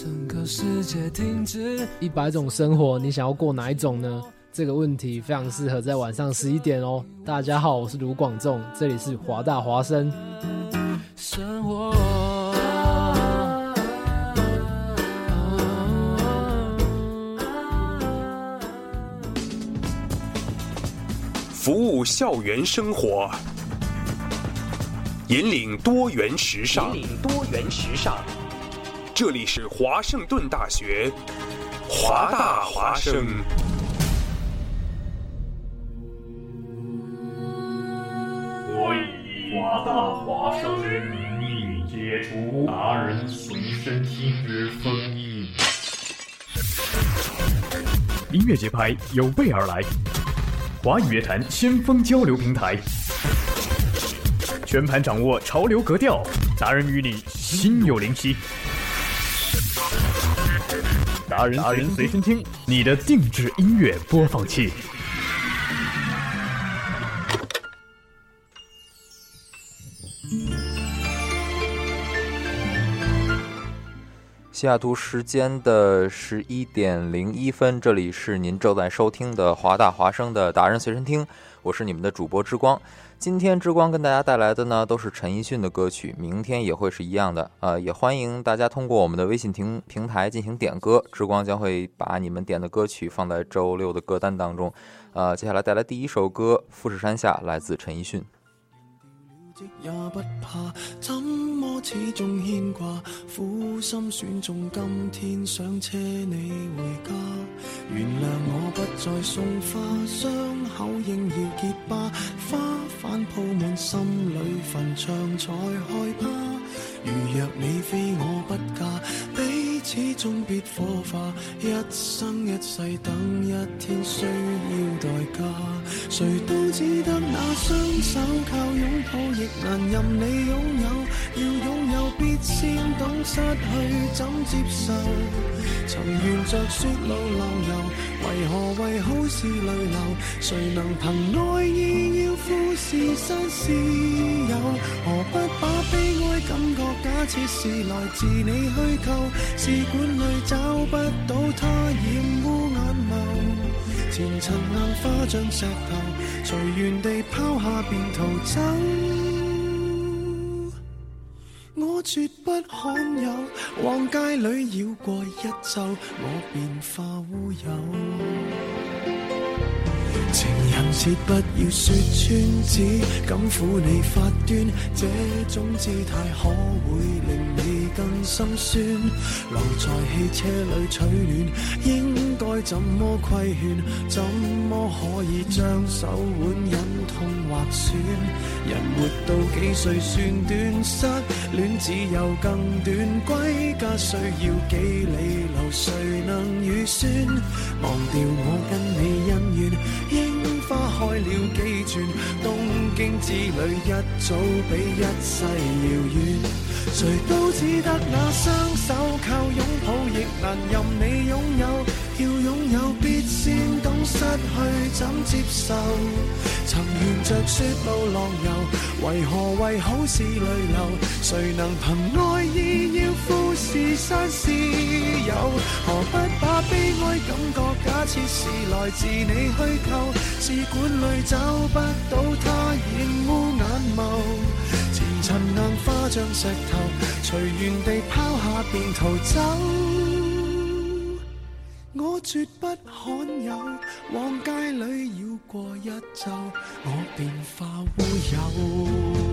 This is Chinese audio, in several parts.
整个世界停止。一百种生活，你想要过哪一种呢？这个问题非常适合在晚上十一点哦。大家好，我是卢广仲，这里是华大华生。服务校园生活，引领多元时尚，引领多元时尚。这里是华盛顿大学，华大华声。我以华大华声之名义解除达人随身听之分离。音乐节拍有备而来，华语乐坛先锋交流平台，全盘掌握潮流格调，达人与你心有灵犀。达人随身听，你的定制音乐播放器。西雅图时间的十一点零一分，这里是您正在收听的华大华声的达人随身听，我是你们的主播之光。今天之光跟大家带来的呢都是陈奕迅的歌曲，明天也会是一样的。呃，也欢迎大家通过我们的微信平平台进行点歌，之光将会把你们点的歌曲放在周六的歌单当中。呃，接下来带来第一首歌《富士山下》，来自陈奕迅。也不怕，怎么始终牵挂？苦心选中今天，想车你回家。原谅我不再送花，伤口仍要结疤。花瓣铺满心里坟场，才害怕。如若你非我不嫁。始终必火化，一生一世等一天需要代价。谁都只得那双手，靠拥抱亦难任你拥有。要拥有，必先懂失去怎接受。曾沿着雪路浪游，为何为好事泪流？谁能凭爱意要富士山私有？何不把悲哀感觉，假设是来自你虚构？试管里找不到它，染污眼眸。前尘硬化像石头，随缘地抛下便逃走。我绝不罕有，往街里绕过一周，我便化乌有。情人节不要说穿，只敢抚你发端，这种姿态可会令你更心酸？留在汽车里取暖，应该怎么规劝？怎么可以将手腕忍痛划损？人活到几岁算短？失恋只有更短？归家需要几里路？谁能预算？忘掉我跟你恩怨。开了几转，东京之旅一早比一世遥远。谁都只得那双手，靠拥抱亦难任你拥有。要拥有，必先懂失去怎接受。曾沿着雪路浪游，为何为好事泪流？谁能凭爱意要富士山事？有，何不把悲哀感觉假设是来自你虚构？试管里找不到他染污眼眸，前尘硬化像石头，随缘地抛下便逃走。我绝不罕有，往街里绕过一周，我便化乌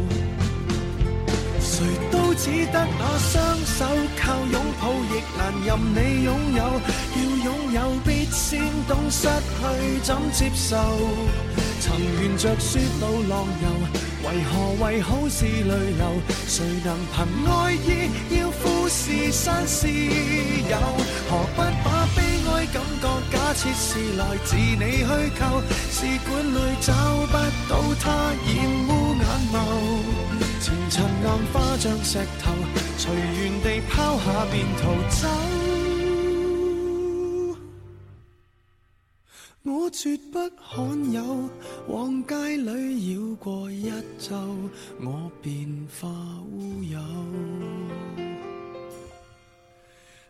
有。谁都只得那双手靠拥抱，亦难任你拥有。要拥有，必先懂失去怎接受。曾沿着雪路浪游，为何为好事泪流？谁能凭爱意要富士山私有？何不把悲哀感觉假设是来自你虚构？试管里找不到它，染污眼眸。前尘。像石头，随缘地抛下便逃走。我绝不罕有，往街里绕过一周，我便化乌有。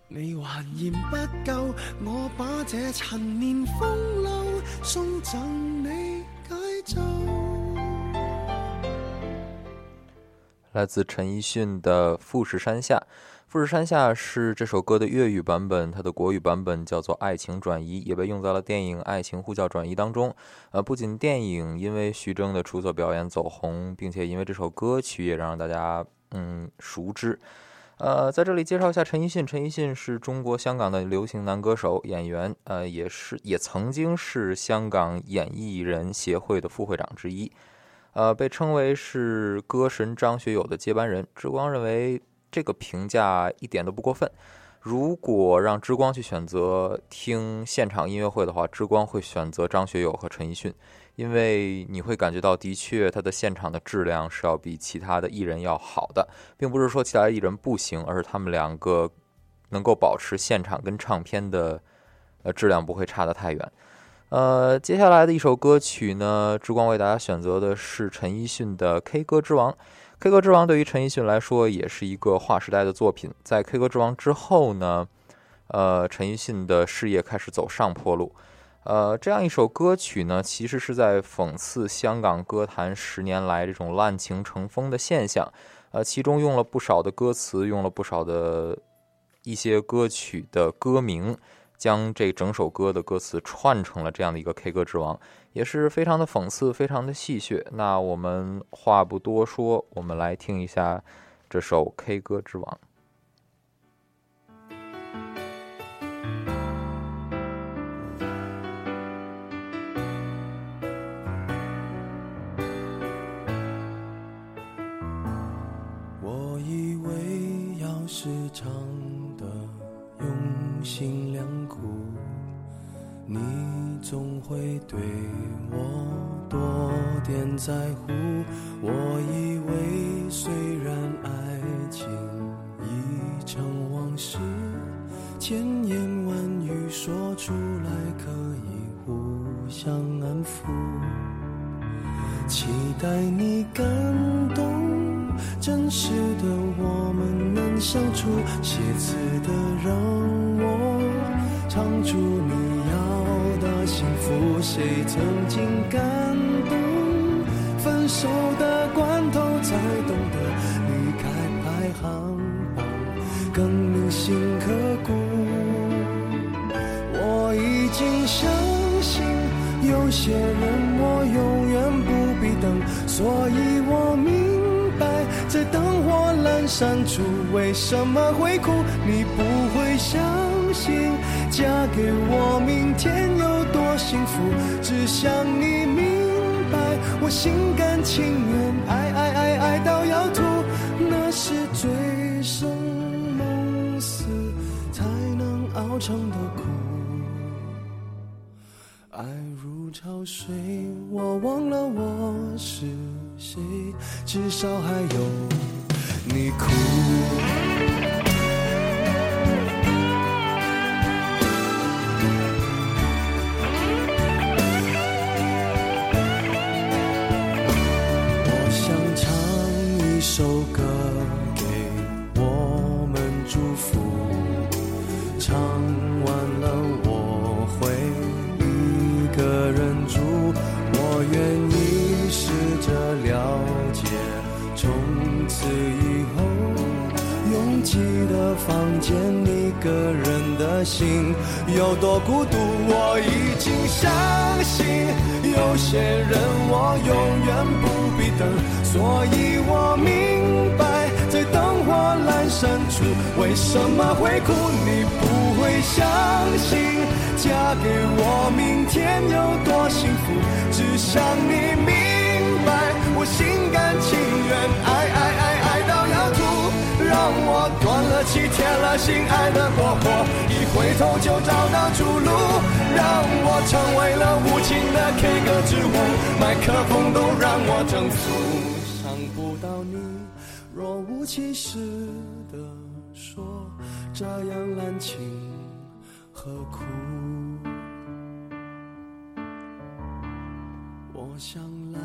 你还嫌不够，我把这陈年风流送赠你解咒。来自陈奕迅的《富士山下》，《富士山下》是这首歌的粤语版本，它的国语版本叫做《爱情转移》，也被用在了电影《爱情呼叫转移》当中。呃，不仅电影因为徐峥的出色表演走红，并且因为这首歌曲也让大家嗯熟知。呃，在这里介绍一下陈奕迅，陈奕迅是中国香港的流行男歌手、演员，呃，也是也曾经是香港演艺人协会的副会长之一。呃，被称为是歌神张学友的接班人，之光认为这个评价一点都不过分。如果让之光去选择听现场音乐会的话，之光会选择张学友和陈奕迅，因为你会感觉到，的确他的现场的质量是要比其他的艺人要好的，并不是说其他艺人不行，而是他们两个能够保持现场跟唱片的呃质量不会差得太远。呃，接下来的一首歌曲呢，之光为大家选择的是陈奕迅的《K 歌之王》。《K 歌之王》对于陈奕迅来说，也是一个划时代的作品。在《K 歌之王》之后呢，呃，陈奕迅的事业开始走上坡路。呃，这样一首歌曲呢，其实是在讽刺香港歌坛十年来这种滥情成风的现象。呃，其中用了不少的歌词，用了不少的一些歌曲的歌名。将这整首歌的歌词串成了这样的一个 K 歌之王，也是非常的讽刺，非常的戏谑。那我们话不多说，我们来听一下这首 K 歌之王。会对我多点在乎。我以为虽然爱情已成往事，千言万语说出来可以互相安抚。期待你感动，真实的我们能相处。写词的让我唱出你。付谁曾经感动？分手的关头才懂得离开排行榜更铭心刻骨。我已经相信有些人我永远不必等，所以我明白在灯火阑珊处为什么会哭。你不会相信，嫁给我，明天。有。幸福，只想你明白，我心甘情愿爱爱爱爱到要吐，那是醉生梦死才能熬成的苦。爱如潮水，我忘了我是谁，至少还有你哭。所以我明白，在灯火阑珊处，为什么会哭？你不会相信，嫁给我，明天有多幸福？只想你明白，我心甘情愿，爱爱爱爱到要吐，让我断了气，添了心，爱的过火，一回头就找到出路，让我成为了无情的 K 歌之王，麦克风都让我征服。到你若无其事的说这样滥情何苦？我想来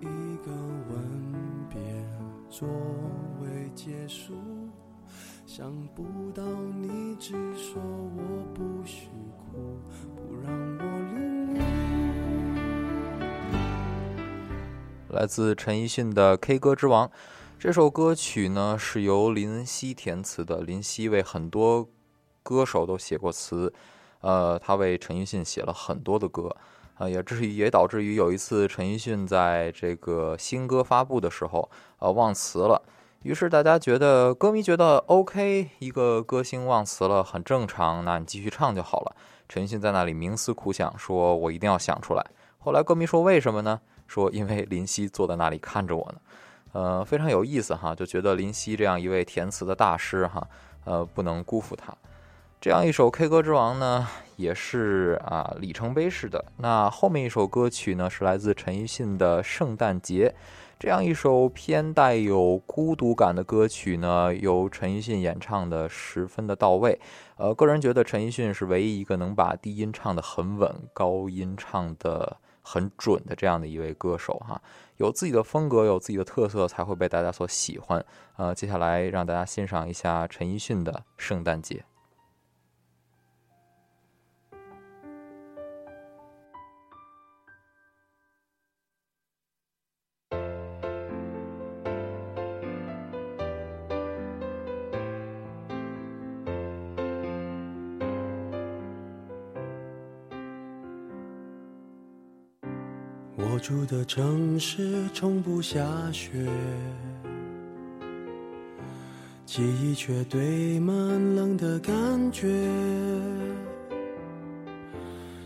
一个吻，别作为结束。想不到你只说我不许哭，不让我离。来自陈奕迅的《K 歌之王》，这首歌曲呢是由林夕填词的。林夕为很多歌手都写过词，呃，他为陈奕迅写了很多的歌，啊，也至于也导致于有一次陈奕迅在这个新歌发布的时候，呃，忘词了。于是大家觉得歌迷觉得 OK，一个歌星忘词了很正常，那你继续唱就好了。陈奕迅在那里冥思苦想，说我一定要想出来。后来歌迷说：“为什么呢？”说，因为林夕坐在那里看着我呢，呃，非常有意思哈，就觉得林夕这样一位填词的大师哈，呃，不能辜负他。这样一首《K 歌之王》呢，也是啊里程碑式的。那后面一首歌曲呢，是来自陈奕迅的《圣诞节》。这样一首偏带有孤独感的歌曲呢，由陈奕迅演唱的十分的到位。呃，个人觉得陈奕迅是唯一一个能把低音唱的很稳，高音唱的。很准的这样的一位歌手哈，有自己的风格，有自己的特色，才会被大家所喜欢。呃，接下来让大家欣赏一下陈奕迅的《圣诞节》。我住的城市从不下雪，记忆却堆满冷的感觉。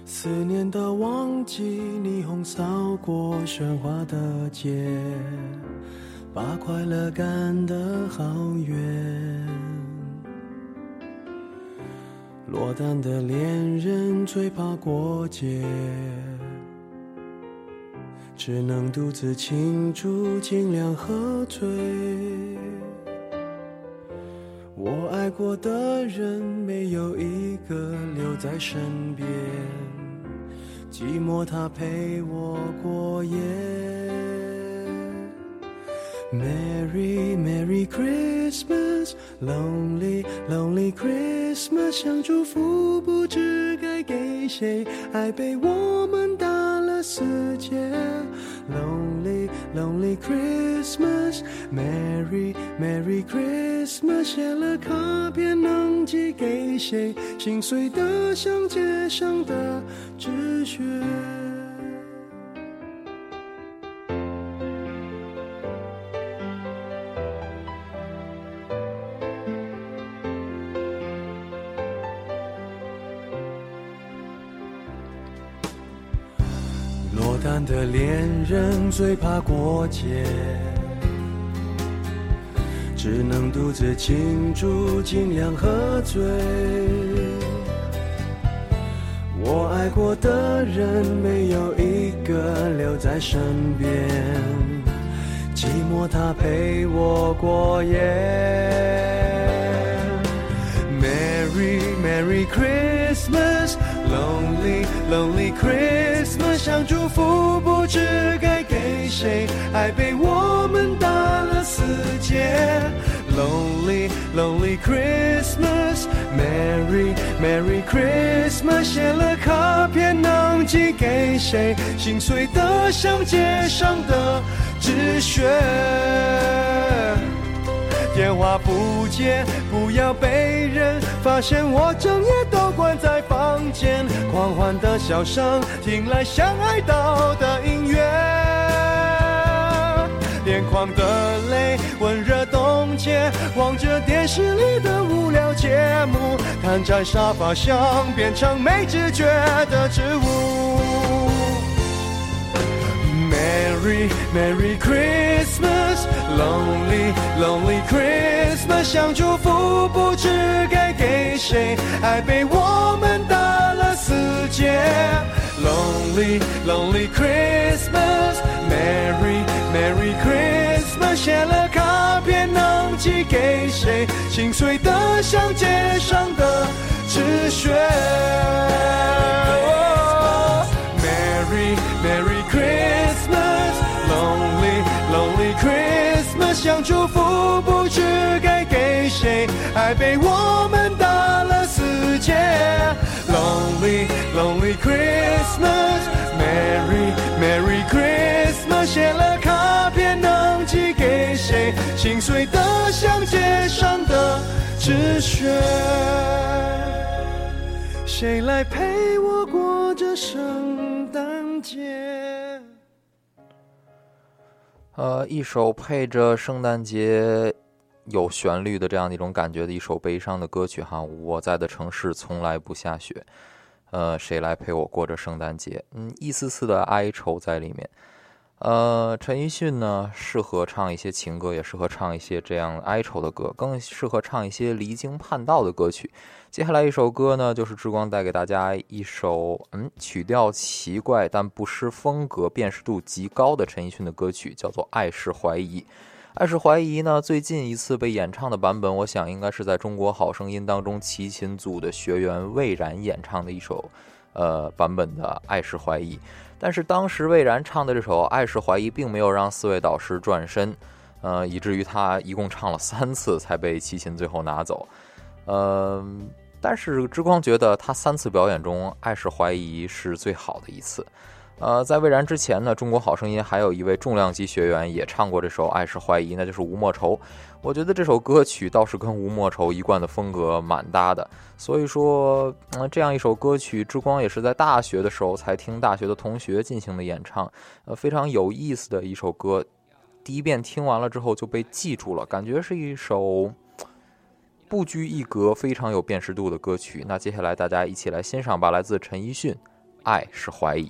思念的忘记，霓虹扫过喧哗的街，把快乐赶得好远。落单的恋人最怕过节。只能独自庆祝，尽量喝醉。我爱过的人，没有一个留在身边，寂寞他陪我过夜。Merry Merry Christmas，Lonely Lonely Christmas，想祝福不知该给谁，爱被我们打。世界。lonely lonely Christmas，Merry Merry Christmas。写了卡片能寄给谁？心碎的像街上的纸屑。恋人最怕过节，只能独自庆祝，尽量喝醉。我爱过的人没有一个留在身边，寂寞他陪我过夜。Merry Merry Christmas。Lonely Christmas，想祝福不知该给谁，爱被我们打了死结。Lonely Lonely Christmas，Merry Merry Christmas，写了卡片能寄给谁，心碎得像街上的纸屑，电话不接，不要被。发现我整夜都关在房间，狂欢的笑声听来像哀悼的音乐，眼眶的泪温热冻结，望着电视里的无聊节目，瘫在沙发上变成没知觉的植物。Merry Christmas, Lonely Lonely Christmas。想祝福不知该给谁，爱被我们打了死结。Lonely Lonely Christmas, Merry Merry Christmas。写了卡片能寄给谁？心碎得像街上的纸屑。祝福不知该给谁，爱被我们打了死结。Lonely Lonely Christmas，Merry Merry Christmas。写了卡片能寄给谁？心碎的像街上的纸屑，谁来陪我过这圣诞节？呃，一首配着圣诞节有旋律的这样的一种感觉的一首悲伤的歌曲哈，我在的城市从来不下雪，呃，谁来陪我过着圣诞节？嗯，一丝丝的哀愁在里面。呃，陈奕迅呢，适合唱一些情歌，也适合唱一些这样哀愁的歌，更适合唱一些离经叛道的歌曲。接下来一首歌呢，就是之光带给大家一首，嗯，曲调奇怪但不失风格，辨识度极高的陈奕迅的歌曲，叫做《爱是怀疑》。《爱是怀疑》呢，最近一次被演唱的版本，我想应该是在《中国好声音》当中，齐秦组的学员魏然演唱的一首，呃，版本的《爱是怀疑》。但是当时魏然唱的这首《爱是怀疑》并没有让四位导师转身，呃，以至于他一共唱了三次才被齐秦最后拿走，嗯。但是之光觉得他三次表演中《爱是怀疑》是最好的一次，呃，在魏然之前呢，中国好声音还有一位重量级学员也唱过这首《爱是怀疑》，那就是吴莫愁。我觉得这首歌曲倒是跟吴莫愁一贯的风格蛮搭的。所以说，嗯，这样一首歌曲，之光也是在大学的时候才听大学的同学进行的演唱，呃，非常有意思的一首歌。第一遍听完了之后就被记住了，感觉是一首。不拘一格，非常有辨识度的歌曲。那接下来大家一起来欣赏吧，来自陈奕迅，《爱是怀疑》。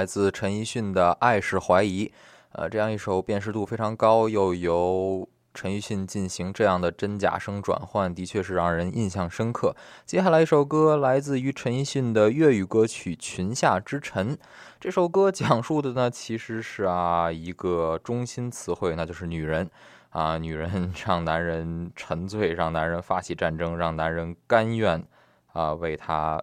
来自陈奕迅的《爱是怀疑》，呃，这样一首辨识度非常高，又由陈奕迅进行这样的真假声转换，的确是让人印象深刻。接下来一首歌来自于陈奕迅的粤语歌曲《裙下之臣》。这首歌讲述的呢，其实是啊一个中心词汇，那就是女人啊，女人让男人沉醉，让男人发起战争，让男人甘愿啊为她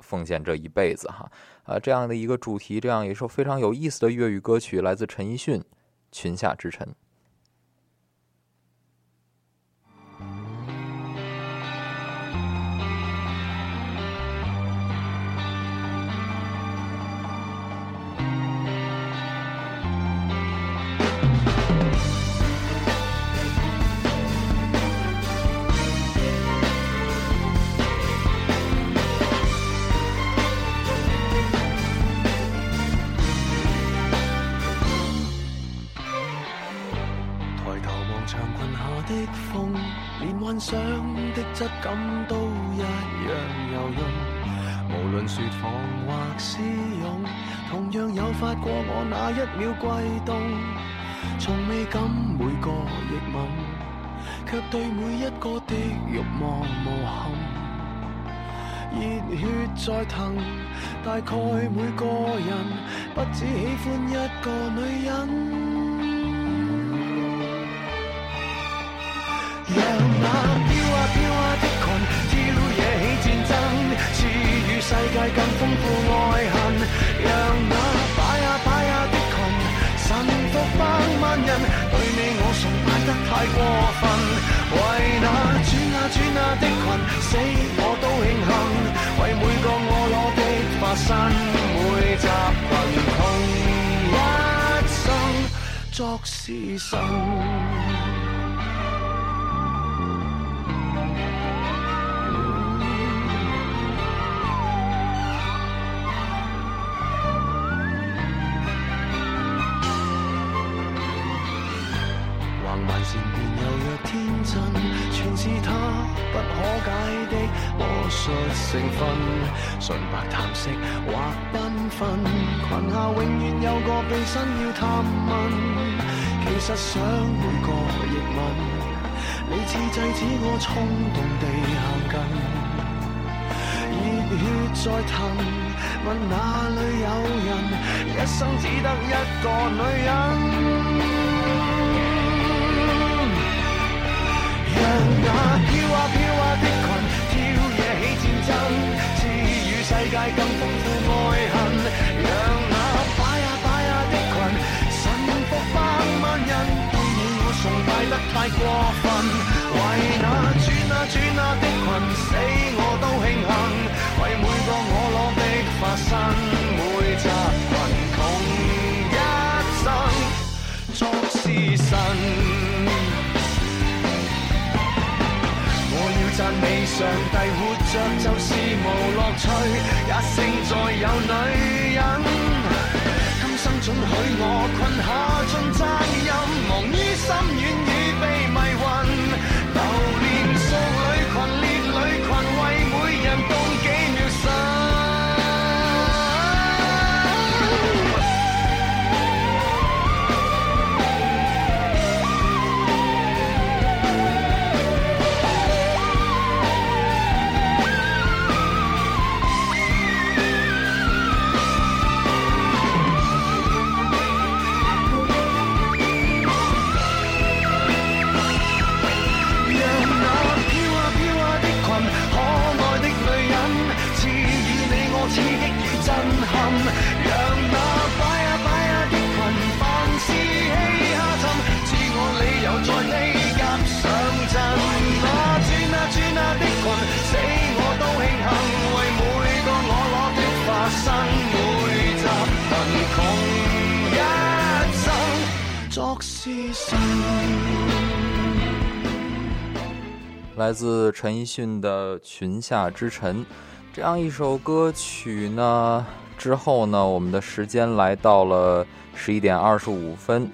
奉献这一辈子哈。啊，这样的一个主题，这样一首非常有意思的粤语歌曲，来自陈奕迅，《群下之臣》。都一样有用。无论说谎或私用，同样诱发过我那一秒悸动。从未敢每个逆吻，却对每一个的欲望无憾。热血在腾，大概每个人不只喜欢一个女人。更丰富爱恨，让那摆呀摆呀的裙，神服百万人，对你我崇拜得太过份，为那转呀转呀的裙，死我都庆幸，为每个婀娜的化身，每集群穷一生作诗神。不可解的魔术成分，纯白淡色或缤纷，裙下永远有个秘身要探问。其实想每个亦问，你似制止我冲动地行近，热血在腾，问哪里有人，一生只得一个女人。让那飘啊飘啊的裙，挑惹起战争，赐予世界更丰富爱恨。让那摆啊摆啊的裙，臣服百万人，对你我崇拜得太过分。为那转啊转啊的裙。上帝活着就是无乐趣，也胜在有女人，今生准许我困下尽责任，忙于心软。来自陈奕迅的《裙下之臣》，这样一首歌曲呢？之后呢？我们的时间来到了十一点二十五分，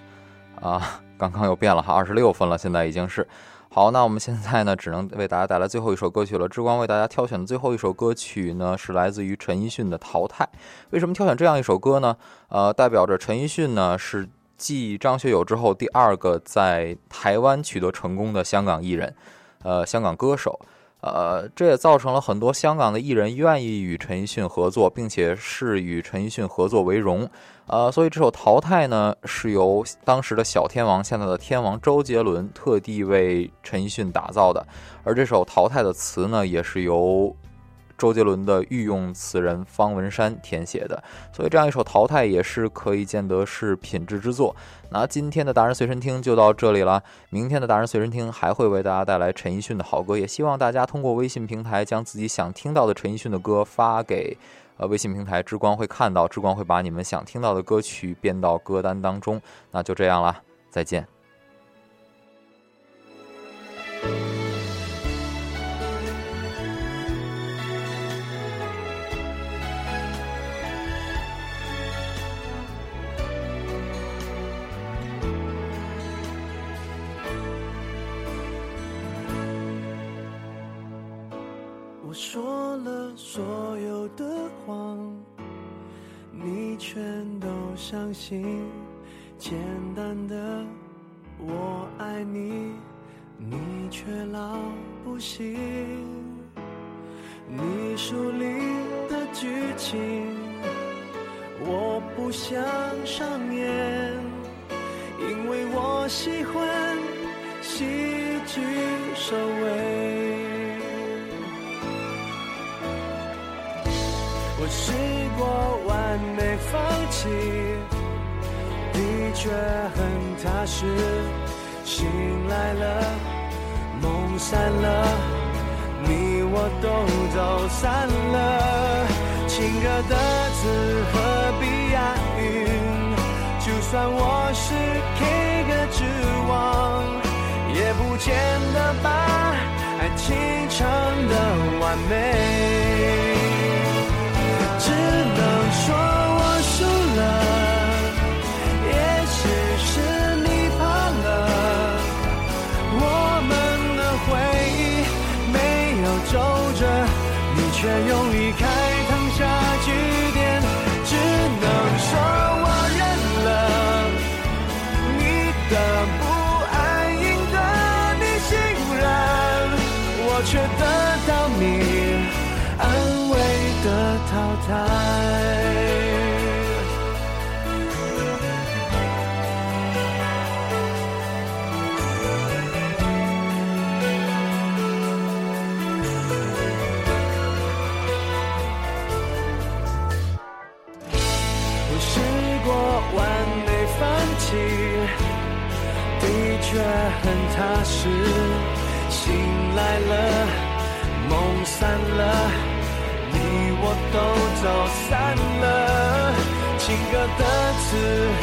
啊，刚刚又变了哈，二十六分了。现在已经是好，那我们现在呢，只能为大家带来最后一首歌曲了。志光为大家挑选的最后一首歌曲呢，是来自于陈奕迅的《淘汰》。为什么挑选这样一首歌呢？呃，代表着陈奕迅呢，是继张学友之后第二个在台湾取得成功的香港艺人。呃，香港歌手，呃，这也造成了很多香港的艺人愿意与陈奕迅合作，并且视与陈奕迅合作为荣，呃，所以这首《淘汰》呢是由当时的小天王，现在的天王周杰伦特地为陈奕迅打造的，而这首《淘汰》的词呢也是由。周杰伦的御用词人方文山填写的，所以这样一首《淘汰》也是可以见得是品质之作。那今天的达人随身听就到这里了，明天的达人随身听还会为大家带来陈奕迅的好歌，也希望大家通过微信平台将自己想听到的陈奕迅的歌发给呃微信平台之光，会看到之光会把你们想听到的歌曲编到歌单当中。那就这样啦，再见。心简单的我爱你，你却老不信。你书里的剧情我不想上演，因为我喜欢喜剧收尾。我试过完美放弃。却很踏实。醒来了，梦散了，你我都走散了。情歌的词何必押韵？就算我是 K 歌之王，也不见得把爱情唱得完美。再用力开，烫下句点，只能说我认了。你的不安赢得你信任，我却得到你安慰的淘汰。是。